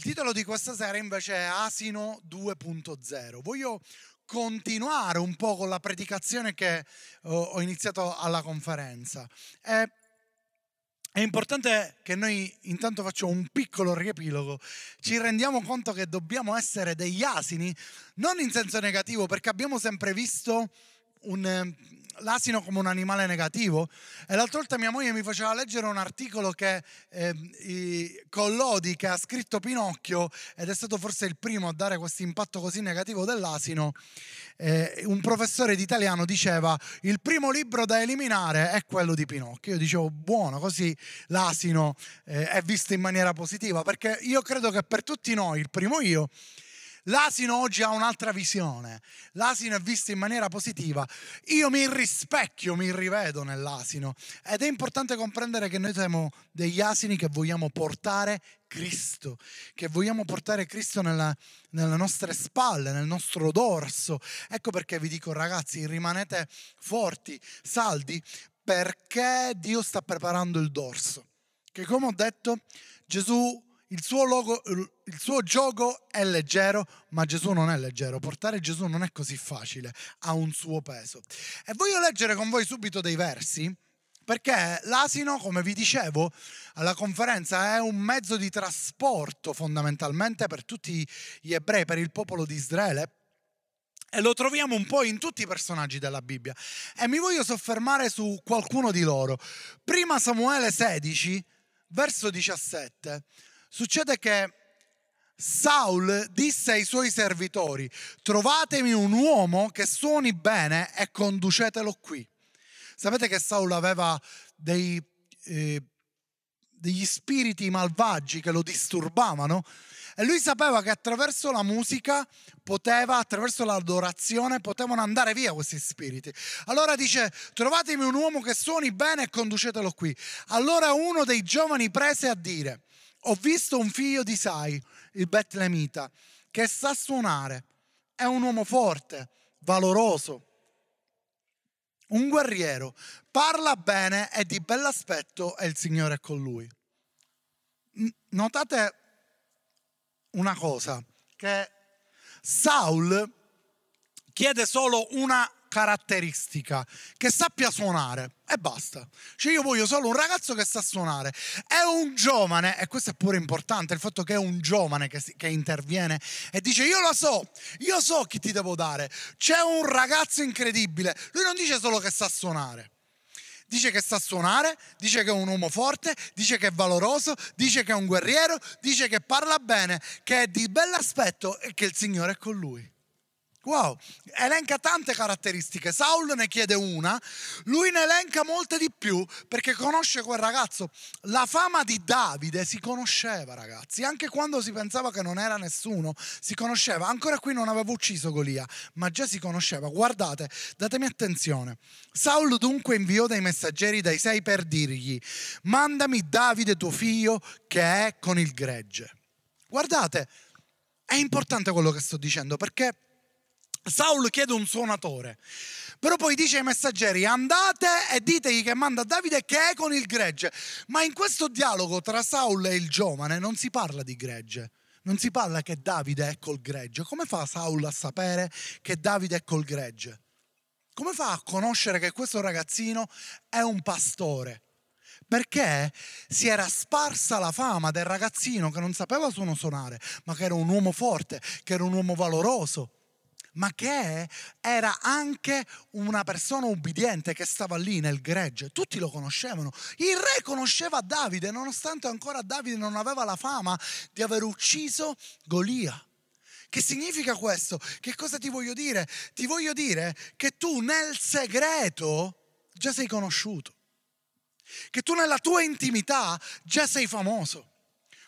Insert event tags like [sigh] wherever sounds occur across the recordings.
Il titolo di questa sera invece è Asino 2.0. Voglio continuare un po' con la predicazione che ho iniziato alla conferenza. È, è importante che noi intanto facciamo un piccolo riepilogo, ci rendiamo conto che dobbiamo essere degli asini, non in senso negativo, perché abbiamo sempre visto un, l'asino come un animale negativo. E l'altra volta mia moglie mi faceva leggere un articolo che eh, Collodi, che ha scritto Pinocchio, ed è stato forse il primo a dare questo impatto così negativo dell'asino, eh, un professore di italiano diceva il primo libro da eliminare è quello di Pinocchio. Io dicevo buono, così l'asino eh, è visto in maniera positiva, perché io credo che per tutti noi, il primo io, L'asino oggi ha un'altra visione, l'asino è visto in maniera positiva. Io mi rispecchio, mi rivedo nell'asino ed è importante comprendere che noi siamo degli asini che vogliamo portare Cristo, che vogliamo portare Cristo nella, nelle nostre spalle, nel nostro dorso. Ecco perché vi dico ragazzi, rimanete forti, saldi, perché Dio sta preparando il dorso. Che come ho detto, Gesù il suo, logo, il suo gioco è leggero, ma Gesù non è leggero. Portare Gesù non è così facile, ha un suo peso. E voglio leggere con voi subito dei versi, perché l'asino, come vi dicevo alla conferenza, è un mezzo di trasporto fondamentalmente per tutti gli ebrei, per il popolo di Israele. E lo troviamo un po' in tutti i personaggi della Bibbia. E mi voglio soffermare su qualcuno di loro. Prima Samuele 16, verso 17 Succede che Saul disse ai suoi servitori, trovatemi un uomo che suoni bene e conducetelo qui. Sapete che Saul aveva dei, eh, degli spiriti malvagi che lo disturbavano e lui sapeva che attraverso la musica poteva, attraverso l'adorazione, potevano andare via questi spiriti. Allora dice, trovatemi un uomo che suoni bene e conducetelo qui. Allora uno dei giovani prese a dire, ho visto un figlio di Sai, il Betlemita, che sa suonare, è un uomo forte, valoroso, un guerriero, parla bene, è di bell'aspetto e il Signore è con lui. Notate una cosa, che Saul chiede solo una caratteristica, che sappia suonare e basta. Cioè io voglio solo un ragazzo che sa suonare. È un giovane, e questo è pure importante, il fatto che è un giovane che, che interviene e dice io lo so, io so chi ti devo dare. C'è un ragazzo incredibile. Lui non dice solo che sa suonare. Dice che sa suonare, dice che è un uomo forte, dice che è valoroso, dice che è un guerriero, dice che parla bene, che è di bell'aspetto e che il Signore è con lui. Wow, elenca tante caratteristiche. Saul ne chiede una, lui ne elenca molte di più perché conosce quel ragazzo. La fama di Davide si conosceva, ragazzi, anche quando si pensava che non era nessuno, si conosceva. Ancora qui non aveva ucciso Golia, ma già si conosceva. Guardate, datemi attenzione. Saul dunque inviò dei messaggeri dai sei per dirgli: "Mandami Davide tuo figlio che è con il gregge". Guardate, è importante quello che sto dicendo perché Saul chiede un suonatore, però poi dice ai messaggeri andate e ditegli che manda Davide che è con il gregge. Ma in questo dialogo tra Saul e il giovane non si parla di gregge, non si parla che Davide è col gregge. Come fa Saul a sapere che Davide è col gregge? Come fa a conoscere che questo ragazzino è un pastore? Perché si era sparsa la fama del ragazzino che non sapeva suonare, ma che era un uomo forte, che era un uomo valoroso ma che era anche una persona ubbidiente che stava lì nel gregge. Tutti lo conoscevano. Il re conosceva Davide, nonostante ancora Davide non aveva la fama di aver ucciso Golia. Che significa questo? Che cosa ti voglio dire? Ti voglio dire che tu nel segreto già sei conosciuto, che tu nella tua intimità già sei famoso.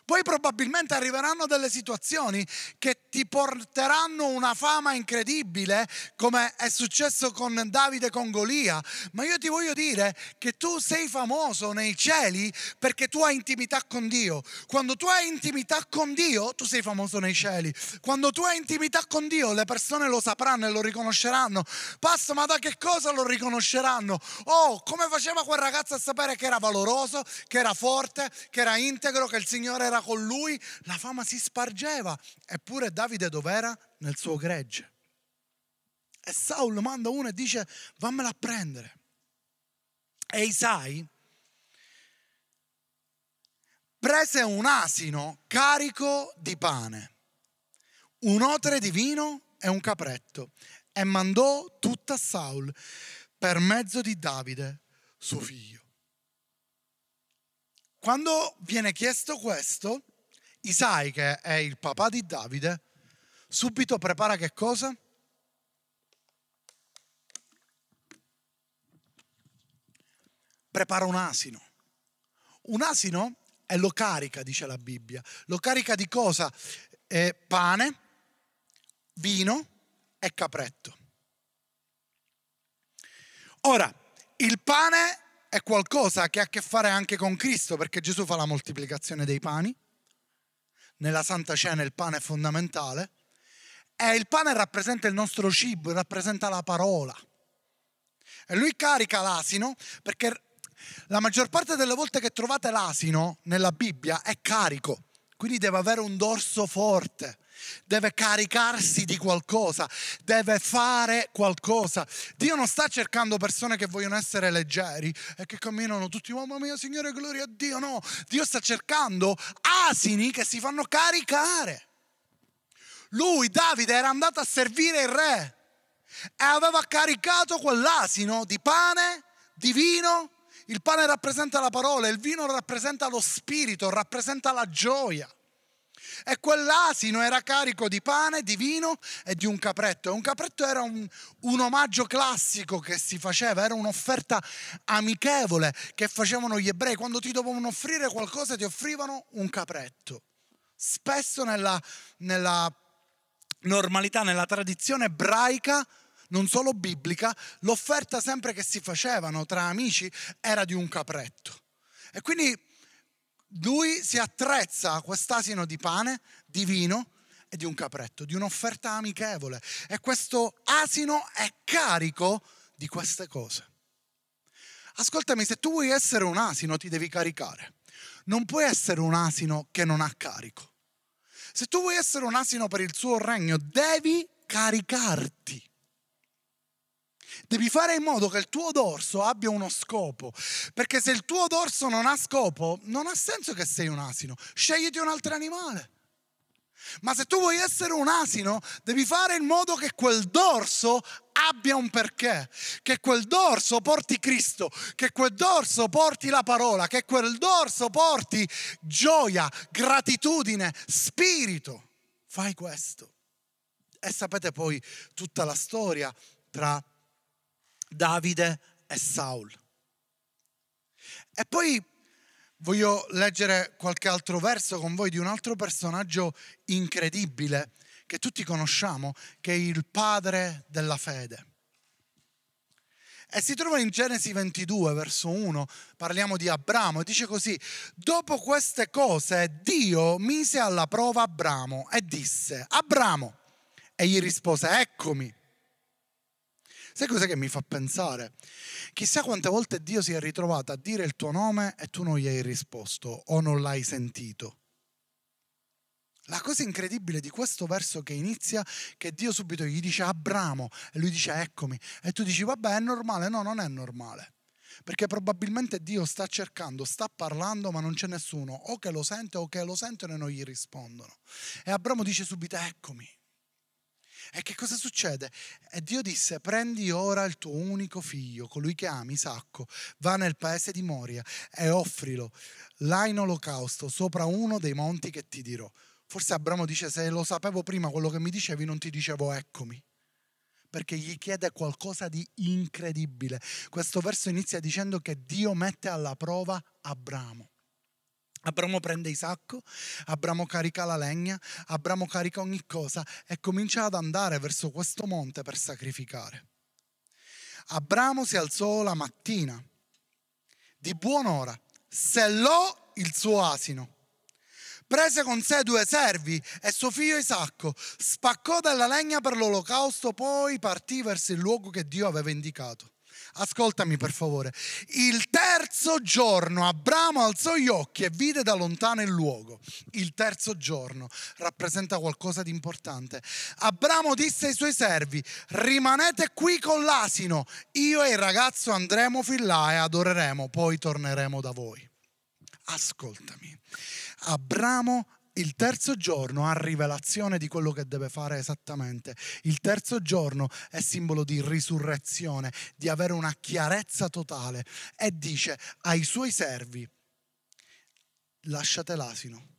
Poi probabilmente arriveranno delle situazioni che ti porteranno una fama incredibile, come è successo con Davide con Golia, ma io ti voglio dire che tu sei famoso nei cieli perché tu hai intimità con Dio. Quando tu hai intimità con Dio, tu sei famoso nei cieli. Quando tu hai intimità con Dio, le persone lo sapranno e lo riconosceranno. Passa, ma da che cosa lo riconosceranno? Oh, come faceva quel ragazzo a sapere che era valoroso, che era forte, che era integro, che il Signore era con lui? La fama si spargeva. Eppure Davide dov'era? Nel suo gregge. E Saul manda uno e dice, vammela a prendere. E Isai prese un asino carico di pane, un otre di vino e un capretto e mandò tutto a Saul per mezzo di Davide, suo figlio. Quando viene chiesto questo, Isai, che è il papà di Davide, subito prepara che cosa? Prepara un asino. Un asino e lo carica, dice la Bibbia. Lo carica di cosa? Eh, pane, vino e capretto. Ora, il pane è qualcosa che ha a che fare anche con Cristo, perché Gesù fa la moltiplicazione dei pani nella Santa Cena il pane è fondamentale, e il pane rappresenta il nostro cibo, rappresenta la parola. E lui carica l'asino perché la maggior parte delle volte che trovate l'asino nella Bibbia è carico, quindi deve avere un dorso forte deve caricarsi di qualcosa, deve fare qualcosa. Dio non sta cercando persone che vogliono essere leggeri e che camminano tutti, mamma mia, Signore, gloria a Dio. No, Dio sta cercando asini che si fanno caricare. Lui, Davide, era andato a servire il re e aveva caricato quell'asino di pane, di vino. Il pane rappresenta la parola, il vino rappresenta lo spirito, rappresenta la gioia. E quell'asino era carico di pane, di vino e di un capretto. E un capretto era un, un omaggio classico che si faceva, era un'offerta amichevole che facevano gli ebrei. Quando ti dovevano offrire qualcosa ti offrivano un capretto. Spesso nella, nella normalità, nella tradizione ebraica, non solo biblica, l'offerta sempre che si facevano tra amici era di un capretto. E quindi lui si attrezza a quest'asino di pane, di vino e di un capretto, di un'offerta amichevole. E questo asino è carico di queste cose. Ascoltami, se tu vuoi essere un asino ti devi caricare. Non puoi essere un asino che non ha carico. Se tu vuoi essere un asino per il suo regno, devi caricarti. Devi fare in modo che il tuo dorso abbia uno scopo, perché se il tuo dorso non ha scopo, non ha senso che sei un asino. Scegliti un altro animale. Ma se tu vuoi essere un asino, devi fare in modo che quel dorso abbia un perché, che quel dorso porti Cristo, che quel dorso porti la parola, che quel dorso porti gioia, gratitudine, spirito. Fai questo. E sapete poi tutta la storia tra Davide e Saul. E poi voglio leggere qualche altro verso con voi di un altro personaggio incredibile che tutti conosciamo, che è il padre della fede. E si trova in Genesi 22, verso 1, parliamo di Abramo, e dice così, dopo queste cose Dio mise alla prova Abramo e disse, Abramo, e gli rispose, eccomi. Sai cosa che mi fa pensare? Chissà quante volte Dio si è ritrovato a dire il tuo nome e tu non gli hai risposto o non l'hai sentito. La cosa incredibile di questo verso che inizia che Dio subito gli dice Abramo e lui dice eccomi e tu dici vabbè è normale, no non è normale. Perché probabilmente Dio sta cercando, sta parlando ma non c'è nessuno. O che lo sente o che lo sentono e non gli rispondono. E Abramo dice subito eccomi e che cosa succede? E Dio disse, prendi ora il tuo unico figlio, colui che ami, Isacco, va nel paese di Moria e offrilo là in olocausto sopra uno dei monti che ti dirò. Forse Abramo dice, se lo sapevo prima quello che mi dicevi, non ti dicevo eccomi perché gli chiede qualcosa di incredibile. Questo verso inizia dicendo che Dio mette alla prova Abramo. Abramo prende Isacco, Abramo carica la legna, Abramo carica ogni cosa e comincia ad andare verso questo monte per sacrificare. Abramo si alzò la mattina di buon'ora, sellò il suo asino, prese con sé due servi e suo figlio Isacco, spaccò della legna per l'olocausto, poi partì verso il luogo che Dio aveva indicato. Ascoltami per favore. Il terzo giorno Abramo alzò gli occhi e vide da lontano il luogo. Il terzo giorno rappresenta qualcosa di importante. Abramo disse ai suoi servi, rimanete qui con l'asino, io e il ragazzo andremo fin là e adoreremo, poi torneremo da voi. Ascoltami. Abramo il terzo giorno ha rivelazione di quello che deve fare esattamente. Il terzo giorno è simbolo di risurrezione, di avere una chiarezza totale e dice ai suoi servi, lasciate l'asino.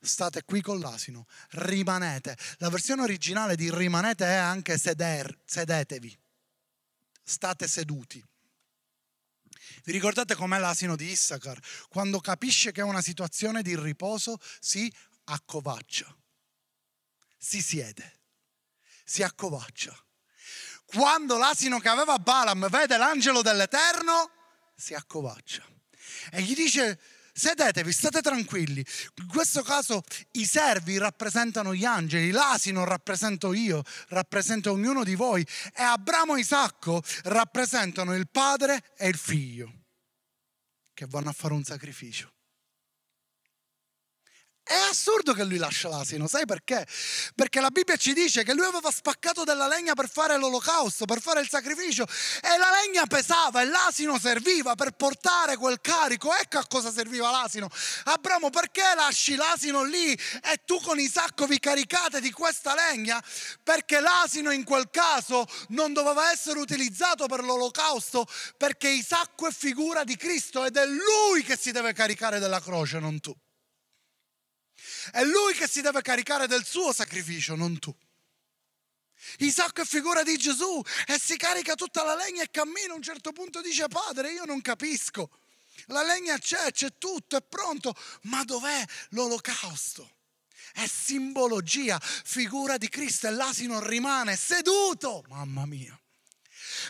State qui con l'asino, rimanete. La versione originale di rimanete è anche seder, sedetevi, state seduti. Vi ricordate com'è l'asino di Issachar? Quando capisce che è una situazione di riposo, si accovaccia, si siede, si accovaccia. Quando l'asino che aveva Balaam vede l'angelo dell'Eterno, si accovaccia. E gli dice, sedetevi, state tranquilli. In questo caso i servi rappresentano gli angeli, l'asino rappresento io, rappresento ognuno di voi e Abramo e Isacco rappresentano il padre e il figlio che vanno a fare un sacrificio. È assurdo che lui lascia l'asino, sai perché? Perché la Bibbia ci dice che lui aveva spaccato della legna per fare l'olocausto, per fare il sacrificio e la legna pesava e l'asino serviva per portare quel carico. Ecco a cosa serviva l'asino. Abramo, perché lasci l'asino lì e tu con Isacco vi caricate di questa legna? Perché l'asino in quel caso non doveva essere utilizzato per l'olocausto perché Isacco è figura di Cristo ed è lui che si deve caricare della croce, non tu. È lui che si deve caricare del suo sacrificio, non tu. Isacco è figura di Gesù e si carica tutta la legna e cammina. A un certo punto dice: Padre, io non capisco. La legna c'è, c'è tutto, è pronto, ma dov'è l'olocausto? È simbologia, figura di Cristo e l'asino rimane seduto, mamma mia,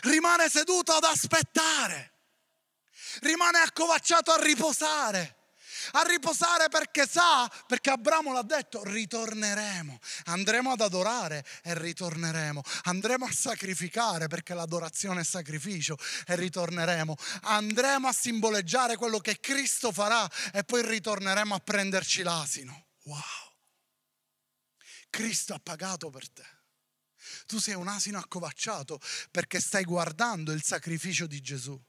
rimane seduto ad aspettare, rimane accovacciato a riposare a riposare perché sa, perché Abramo l'ha detto, ritorneremo, andremo ad adorare e ritorneremo, andremo a sacrificare perché l'adorazione è sacrificio e ritorneremo, andremo a simboleggiare quello che Cristo farà e poi ritorneremo a prenderci l'asino. Wow! Cristo ha pagato per te. Tu sei un asino accovacciato perché stai guardando il sacrificio di Gesù.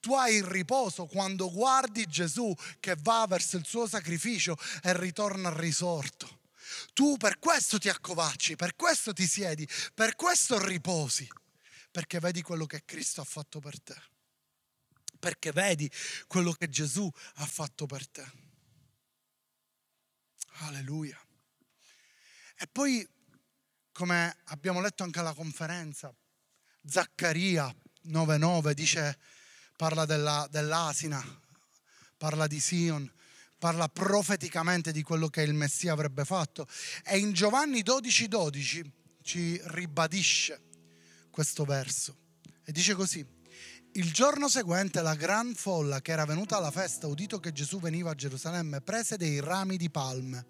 Tu hai il riposo quando guardi Gesù che va verso il suo sacrificio e ritorna risorto. Tu per questo ti accovacci, per questo ti siedi, per questo riposi, perché vedi quello che Cristo ha fatto per te, perché vedi quello che Gesù ha fatto per te. Alleluia. E poi come abbiamo letto anche alla conferenza, Zaccaria 9:9 dice, parla della, dell'asina, parla di Sion, parla profeticamente di quello che il Messia avrebbe fatto. E in Giovanni 12:12 12 ci ribadisce questo verso e dice così. Il giorno seguente la gran folla che era venuta alla festa, udito che Gesù veniva a Gerusalemme, prese dei rami di palme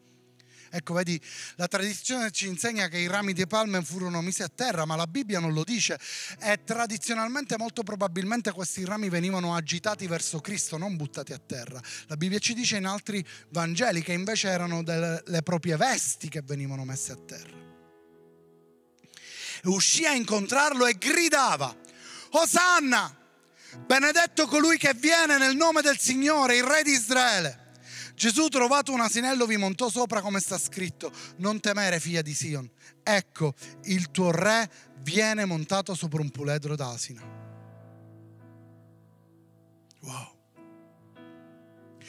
Ecco, vedi, la tradizione ci insegna che i rami di palme furono messi a terra, ma la Bibbia non lo dice. E tradizionalmente, molto probabilmente, questi rami venivano agitati verso Cristo, non buttati a terra. La Bibbia ci dice in altri Vangeli che invece erano delle, le proprie vesti che venivano messe a terra. E uscì a incontrarlo e gridava, Osanna! Benedetto colui che viene nel nome del Signore, il Re di Israele. Gesù trovato un asinello vi montò sopra come sta scritto, non temere figlia di Sion, ecco il tuo re viene montato sopra un puledro d'asina. Wow.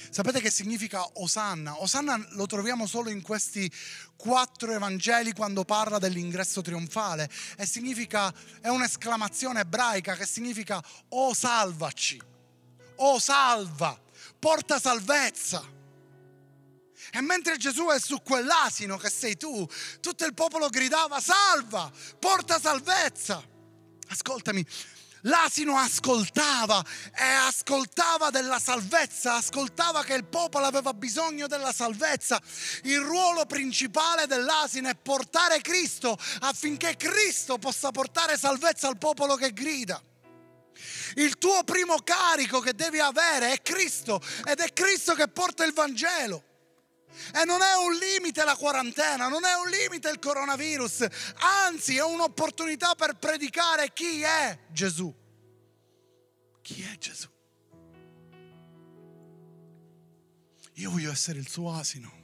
Sapete che significa Osanna? Osanna lo troviamo solo in questi quattro Evangeli quando parla dell'ingresso trionfale e significa, è un'esclamazione ebraica che significa o salvaci, o salva, porta salvezza. E mentre Gesù è su quell'asino che sei tu, tutto il popolo gridava salva, porta salvezza. Ascoltami, L'asino ascoltava e ascoltava della salvezza, ascoltava che il popolo aveva bisogno della salvezza. Il ruolo principale dell'asino è portare Cristo affinché Cristo possa portare salvezza al popolo che grida. Il tuo primo carico che devi avere è Cristo ed è Cristo che porta il Vangelo. E non è un limite la quarantena, non è un limite il coronavirus, anzi è un'opportunità per predicare chi è Gesù. Chi è Gesù? Io voglio essere il suo asino.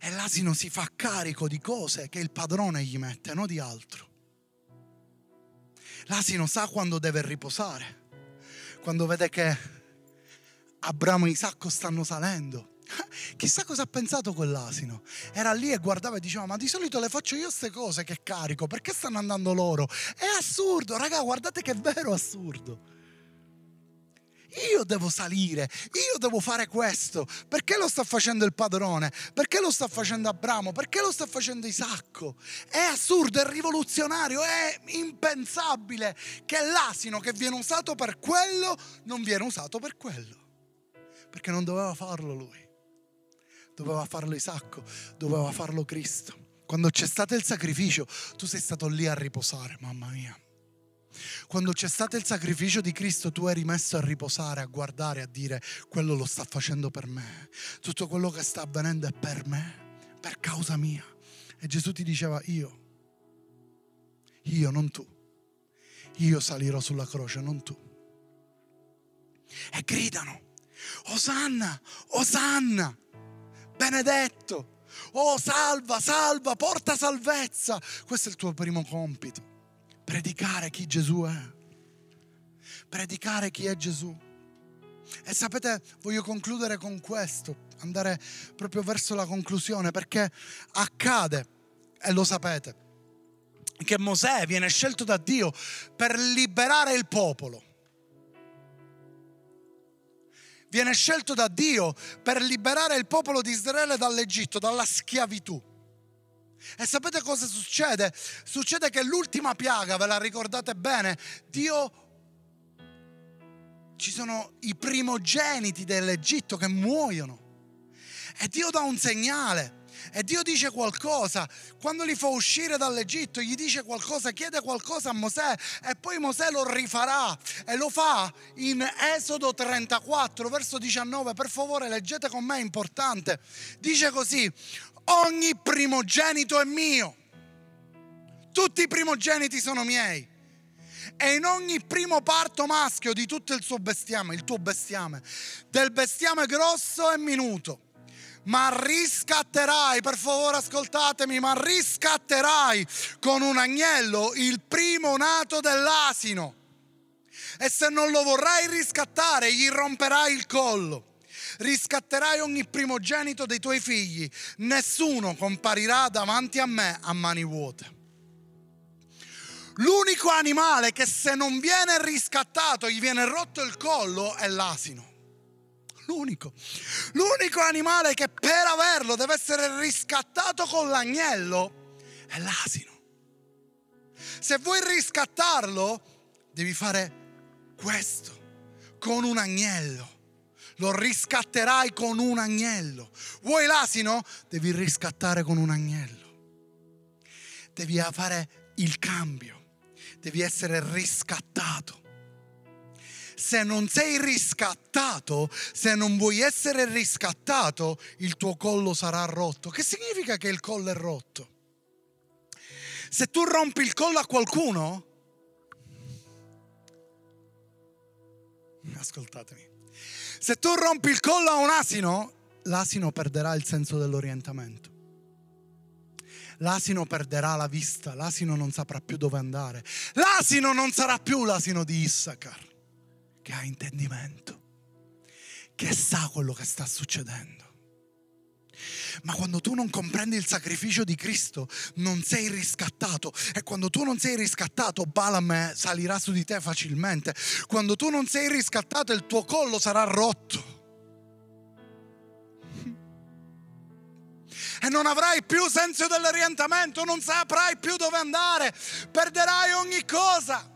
E l'asino si fa carico di cose che il padrone gli mette, non di altro. L'asino sa quando deve riposare, quando vede che Abramo e Isacco stanno salendo Chissà cosa ha pensato quell'asino. Era lì e guardava e diceva: Ma di solito le faccio io queste cose che carico, perché stanno andando loro? È assurdo, raga, guardate che vero assurdo. Io devo salire, io devo fare questo. Perché lo sta facendo il padrone? Perché lo sta facendo Abramo? Perché lo sta facendo Isacco? È assurdo, è rivoluzionario, è impensabile che l'asino che viene usato per quello non viene usato per quello. Perché non doveva farlo lui doveva farlo Isacco, doveva farlo Cristo. Quando c'è stato il sacrificio, tu sei stato lì a riposare, mamma mia. Quando c'è stato il sacrificio di Cristo, tu eri messo a riposare, a guardare, a dire, quello lo sta facendo per me. Tutto quello che sta avvenendo è per me, per causa mia. E Gesù ti diceva, io, io, non tu. Io salirò sulla croce, non tu. E gridano, Osanna, Osanna benedetto. Oh, salva, salva, porta salvezza. Questo è il tuo primo compito. Predicare chi Gesù è. Predicare chi è Gesù. E sapete, voglio concludere con questo, andare proprio verso la conclusione, perché accade, e lo sapete, che Mosè viene scelto da Dio per liberare il popolo. Viene scelto da Dio per liberare il popolo di Israele dall'Egitto, dalla schiavitù. E sapete cosa succede? Succede che l'ultima piaga, ve la ricordate bene, Dio ci sono i primogeniti dell'Egitto che muoiono. E Dio dà un segnale e Dio dice qualcosa, quando li fa uscire dall'Egitto gli dice qualcosa, chiede qualcosa a Mosè e poi Mosè lo rifarà e lo fa in Esodo 34 verso 19, per favore leggete con me, è importante. Dice così, ogni primogenito è mio, tutti i primogeniti sono miei. E in ogni primo parto maschio di tutto il suo bestiame, il tuo bestiame, del bestiame grosso e minuto ma riscatterai, per favore ascoltatemi, ma riscatterai con un agnello il primo nato dell'asino. E se non lo vorrai riscattare, gli romperai il collo. Riscatterai ogni primogenito dei tuoi figli. Nessuno comparirà davanti a me a mani vuote. L'unico animale che se non viene riscattato, gli viene rotto il collo, è l'asino l'unico. L'unico animale che per averlo deve essere riscattato con l'agnello è l'asino. Se vuoi riscattarlo, devi fare questo con un agnello. Lo riscatterai con un agnello. Vuoi l'asino? Devi riscattare con un agnello. Devi fare il cambio. Devi essere riscattato se non sei riscattato, se non vuoi essere riscattato, il tuo collo sarà rotto. Che significa che il collo è rotto? Se tu rompi il collo a qualcuno, ascoltatemi, se tu rompi il collo a un asino, l'asino perderà il senso dell'orientamento. L'asino perderà la vista, l'asino non saprà più dove andare. L'asino non sarà più l'asino di Issachar che ha intendimento, che sa quello che sta succedendo. Ma quando tu non comprendi il sacrificio di Cristo, non sei riscattato. E quando tu non sei riscattato, Balaam salirà su di te facilmente. Quando tu non sei riscattato, il tuo collo sarà rotto. [laughs] e non avrai più senso dell'orientamento, non saprai più dove andare, perderai ogni cosa.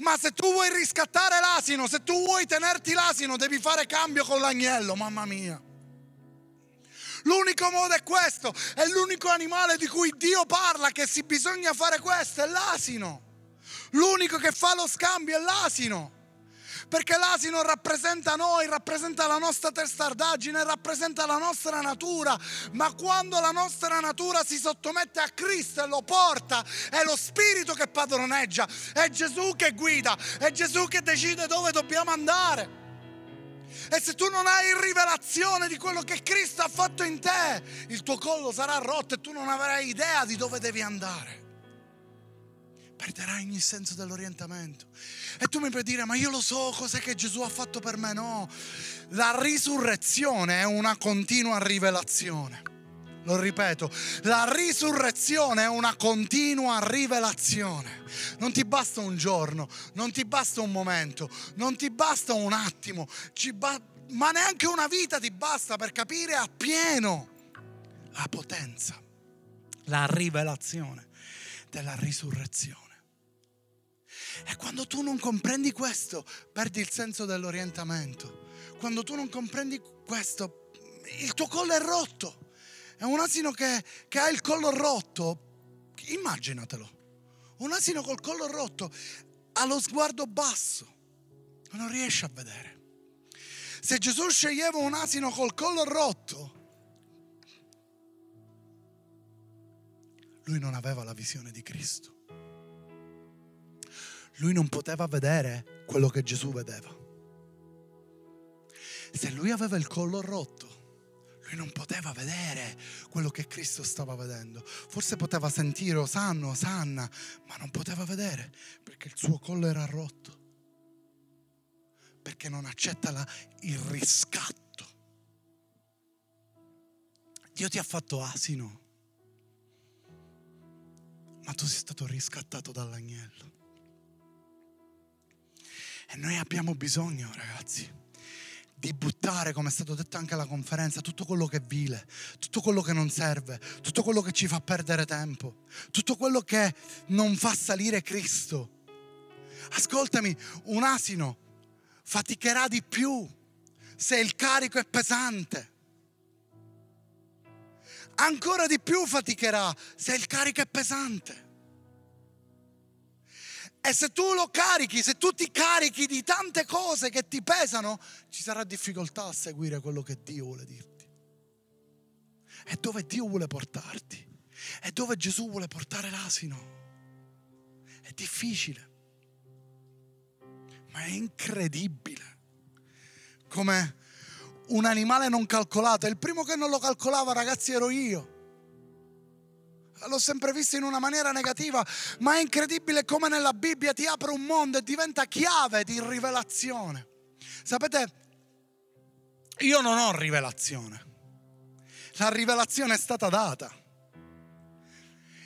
Ma se tu vuoi riscattare l'asino, se tu vuoi tenerti l'asino, devi fare cambio con l'agnello, mamma mia. L'unico modo è questo, è l'unico animale di cui Dio parla che si bisogna fare questo, è l'asino. L'unico che fa lo scambio è l'asino. Perché l'asino rappresenta noi, rappresenta la nostra testardaggine, rappresenta la nostra natura. Ma quando la nostra natura si sottomette a Cristo e lo porta, è lo Spirito che padroneggia, è Gesù che guida, è Gesù che decide dove dobbiamo andare. E se tu non hai rivelazione di quello che Cristo ha fatto in te, il tuo collo sarà rotto e tu non avrai idea di dove devi andare. Perderai ogni senso dell'orientamento. E tu mi puoi dire, ma io lo so cos'è che Gesù ha fatto per me. No, la risurrezione è una continua rivelazione. Lo ripeto, la risurrezione è una continua rivelazione. Non ti basta un giorno, non ti basta un momento, non ti basta un attimo, ba- ma neanche una vita ti basta per capire appieno la potenza, la rivelazione della risurrezione. E quando tu non comprendi questo, perdi il senso dell'orientamento. Quando tu non comprendi questo, il tuo collo è rotto. È un asino che, che ha il collo rotto. Immaginatelo. Un asino col collo rotto ha lo sguardo basso. Non riesce a vedere. Se Gesù sceglieva un asino col collo rotto, lui non aveva la visione di Cristo. Lui non poteva vedere quello che Gesù vedeva. Se lui aveva il collo rotto, lui non poteva vedere quello che Cristo stava vedendo. Forse poteva sentire Osanna, Osanna, ma non poteva vedere perché il suo collo era rotto. Perché non accetta la, il riscatto. Dio ti ha fatto asino, ma tu sei stato riscattato dall'agnello. E noi abbiamo bisogno, ragazzi di buttare, come è stato detto anche alla conferenza, tutto quello che è vile, tutto quello che non serve, tutto quello che ci fa perdere tempo, tutto quello che non fa salire Cristo. Ascoltami, un asino faticherà di più se il carico è pesante. Ancora di più faticherà se il carico è pesante. E se tu lo carichi, se tu ti carichi di tante cose che ti pesano, ci sarà difficoltà a seguire quello che Dio vuole dirti. E dove Dio vuole portarti. E dove Gesù vuole portare l'asino. È difficile. Ma è incredibile. Come un animale non calcolato. Il primo che non lo calcolava, ragazzi, ero io l'ho sempre visto in una maniera negativa, ma è incredibile come nella Bibbia ti apre un mondo e diventa chiave di rivelazione. Sapete, io non ho rivelazione, la rivelazione è stata data.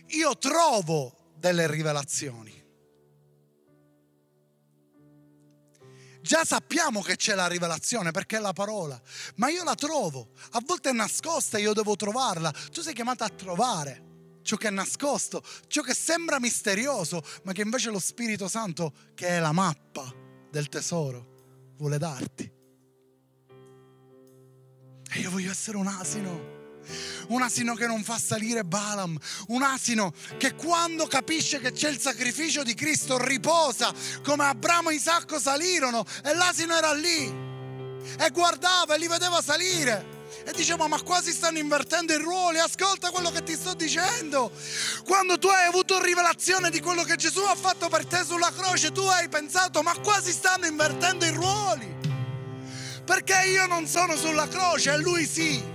Io trovo delle rivelazioni. Già sappiamo che c'è la rivelazione perché è la parola, ma io la trovo. A volte è nascosta e io devo trovarla. Tu sei chiamata a trovare ciò che è nascosto, ciò che sembra misterioso, ma che invece lo Spirito Santo, che è la mappa del tesoro, vuole darti. E io voglio essere un asino. Un asino che non fa salire Balaam, un asino che quando capisce che c'è il sacrificio di Cristo riposa, come Abramo e Isacco salirono e l'asino era lì e guardava e li vedeva salire e diciamo ma quasi stanno invertendo i ruoli, ascolta quello che ti sto dicendo. Quando tu hai avuto rivelazione di quello che Gesù ha fatto per te sulla croce, tu hai pensato ma quasi stanno invertendo i ruoli. Perché io non sono sulla croce e lui sì.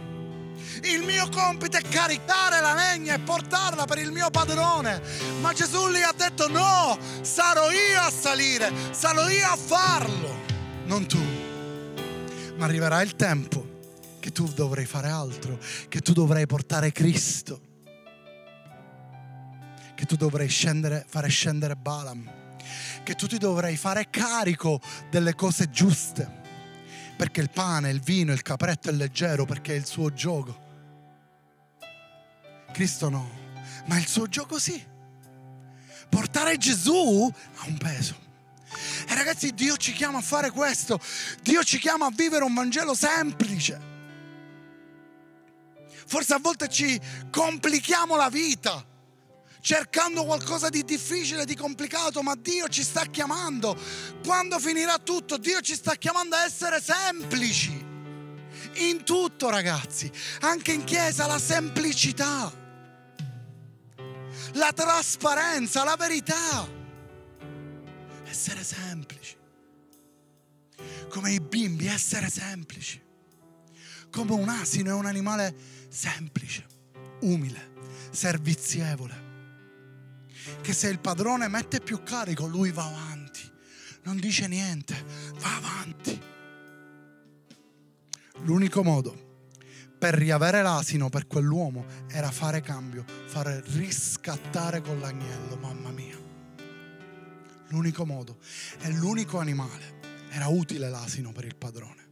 Il mio compito è caricare la legna e portarla per il mio padrone. Ma Gesù gli ha detto no, sarò io a salire, sarò io a farlo, non tu. Ma arriverà il tempo che tu dovrai fare altro, che tu dovrai portare Cristo, che tu dovrai scendere, fare scendere Balaam, che tu ti dovrai fare carico delle cose giuste, perché il pane, il vino, il capretto è leggero, perché è il suo gioco. Cristo no, ma il suo gioco sì. Portare Gesù ha un peso. E ragazzi, Dio ci chiama a fare questo. Dio ci chiama a vivere un Vangelo semplice. Forse a volte ci complichiamo la vita cercando qualcosa di difficile, di complicato, ma Dio ci sta chiamando. Quando finirà tutto, Dio ci sta chiamando a essere semplici. In tutto, ragazzi, anche in chiesa, la semplicità, la trasparenza, la verità. Essere semplici. Come i bimbi, essere semplici. Come un asino è un animale semplice, umile, servizievole che se il padrone mette più carico, lui va avanti, non dice niente, va avanti. L'unico modo per riavere l'asino per quell'uomo era fare cambio, fare riscattare con l'agnello, mamma mia. L'unico modo è l'unico animale. Era utile l'asino per il padrone,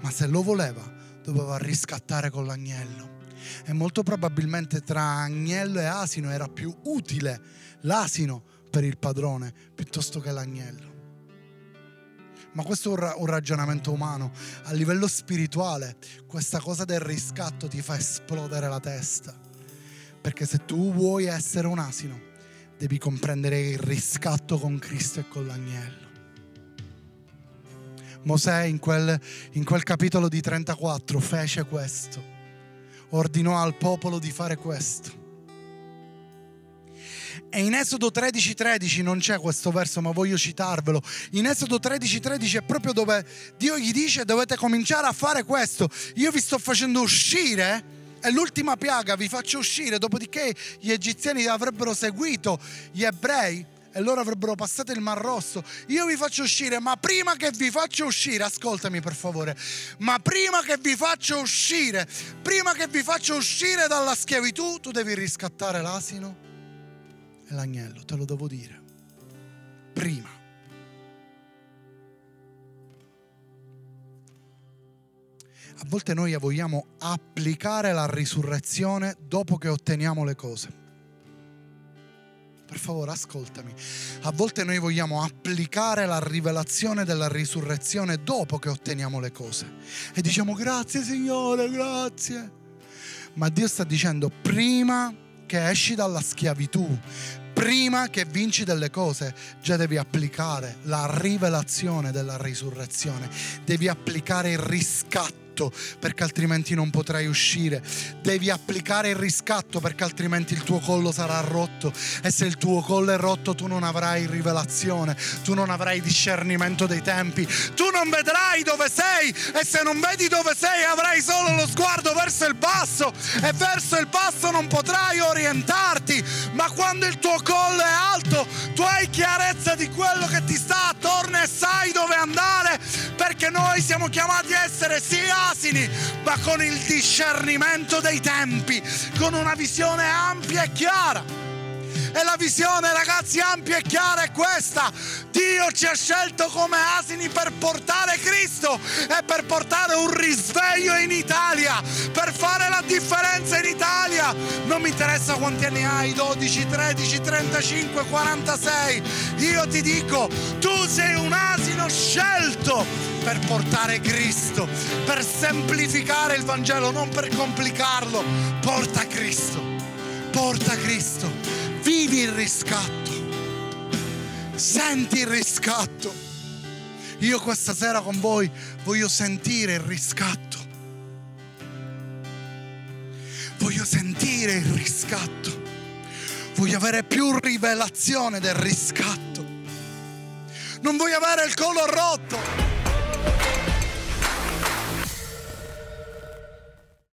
ma se lo voleva doveva riscattare con l'agnello e molto probabilmente tra agnello e asino era più utile l'asino per il padrone piuttosto che l'agnello. Ma questo è un ragionamento umano. A livello spirituale, questa cosa del riscatto ti fa esplodere la testa. Perché se tu vuoi essere un asino, devi comprendere il riscatto con Cristo e con l'agnello. Mosè in quel, in quel capitolo di 34 fece questo ordinò al popolo di fare questo. E in Esodo 13:13 13 non c'è questo verso, ma voglio citarvelo. In Esodo 13:13 13 è proprio dove Dio gli dice dovete cominciare a fare questo. Io vi sto facendo uscire è l'ultima piaga, vi faccio uscire, dopodiché gli egiziani avrebbero seguito gli ebrei e loro avrebbero passato il Mar Rosso. Io vi faccio uscire, ma prima che vi faccio uscire, ascoltami per favore, ma prima che vi faccio uscire, prima che vi faccio uscire dalla schiavitù, tu devi riscattare l'asino e l'agnello, te lo devo dire. Prima. A volte noi vogliamo applicare la risurrezione dopo che otteniamo le cose per favore ascoltami. A volte noi vogliamo applicare la rivelazione della risurrezione dopo che otteniamo le cose e diciamo grazie Signore, grazie. Ma Dio sta dicendo prima che esci dalla schiavitù, prima che vinci delle cose, già devi applicare la rivelazione della risurrezione, devi applicare il riscatto riscatto perché altrimenti non potrai uscire. Devi applicare il riscatto perché altrimenti il tuo collo sarà rotto. E se il tuo collo è rotto tu non avrai rivelazione, tu non avrai discernimento dei tempi, tu non vedrai dove sei e se non vedi dove sei avrai solo lo sguardo verso il basso. E verso il basso non potrai orientarti, ma quando il tuo collo è alto tu hai chiarezza di quello che ti sta attorno e sai dove andare perché noi siamo chiamati a essere sia asini, ma con il discernimento dei tempi, con una visione ampia e chiara. E la visione, ragazzi, ampia e chiara è questa. Dio ci ha scelto come asini per portare Cristo e per portare un risveglio in Italia, per fare la differenza in Italia. Non mi interessa quanti anni hai, 12, 13, 35, 46. Io ti dico, tu sei un asino scelto per portare Cristo, per semplificare il Vangelo, non per complicarlo. Porta Cristo, porta Cristo, vivi il riscatto, senti il riscatto. Io questa sera con voi voglio sentire il riscatto. Voglio sentire il riscatto. Voglio avere più rivelazione del riscatto. Non voglio avere il collo rotto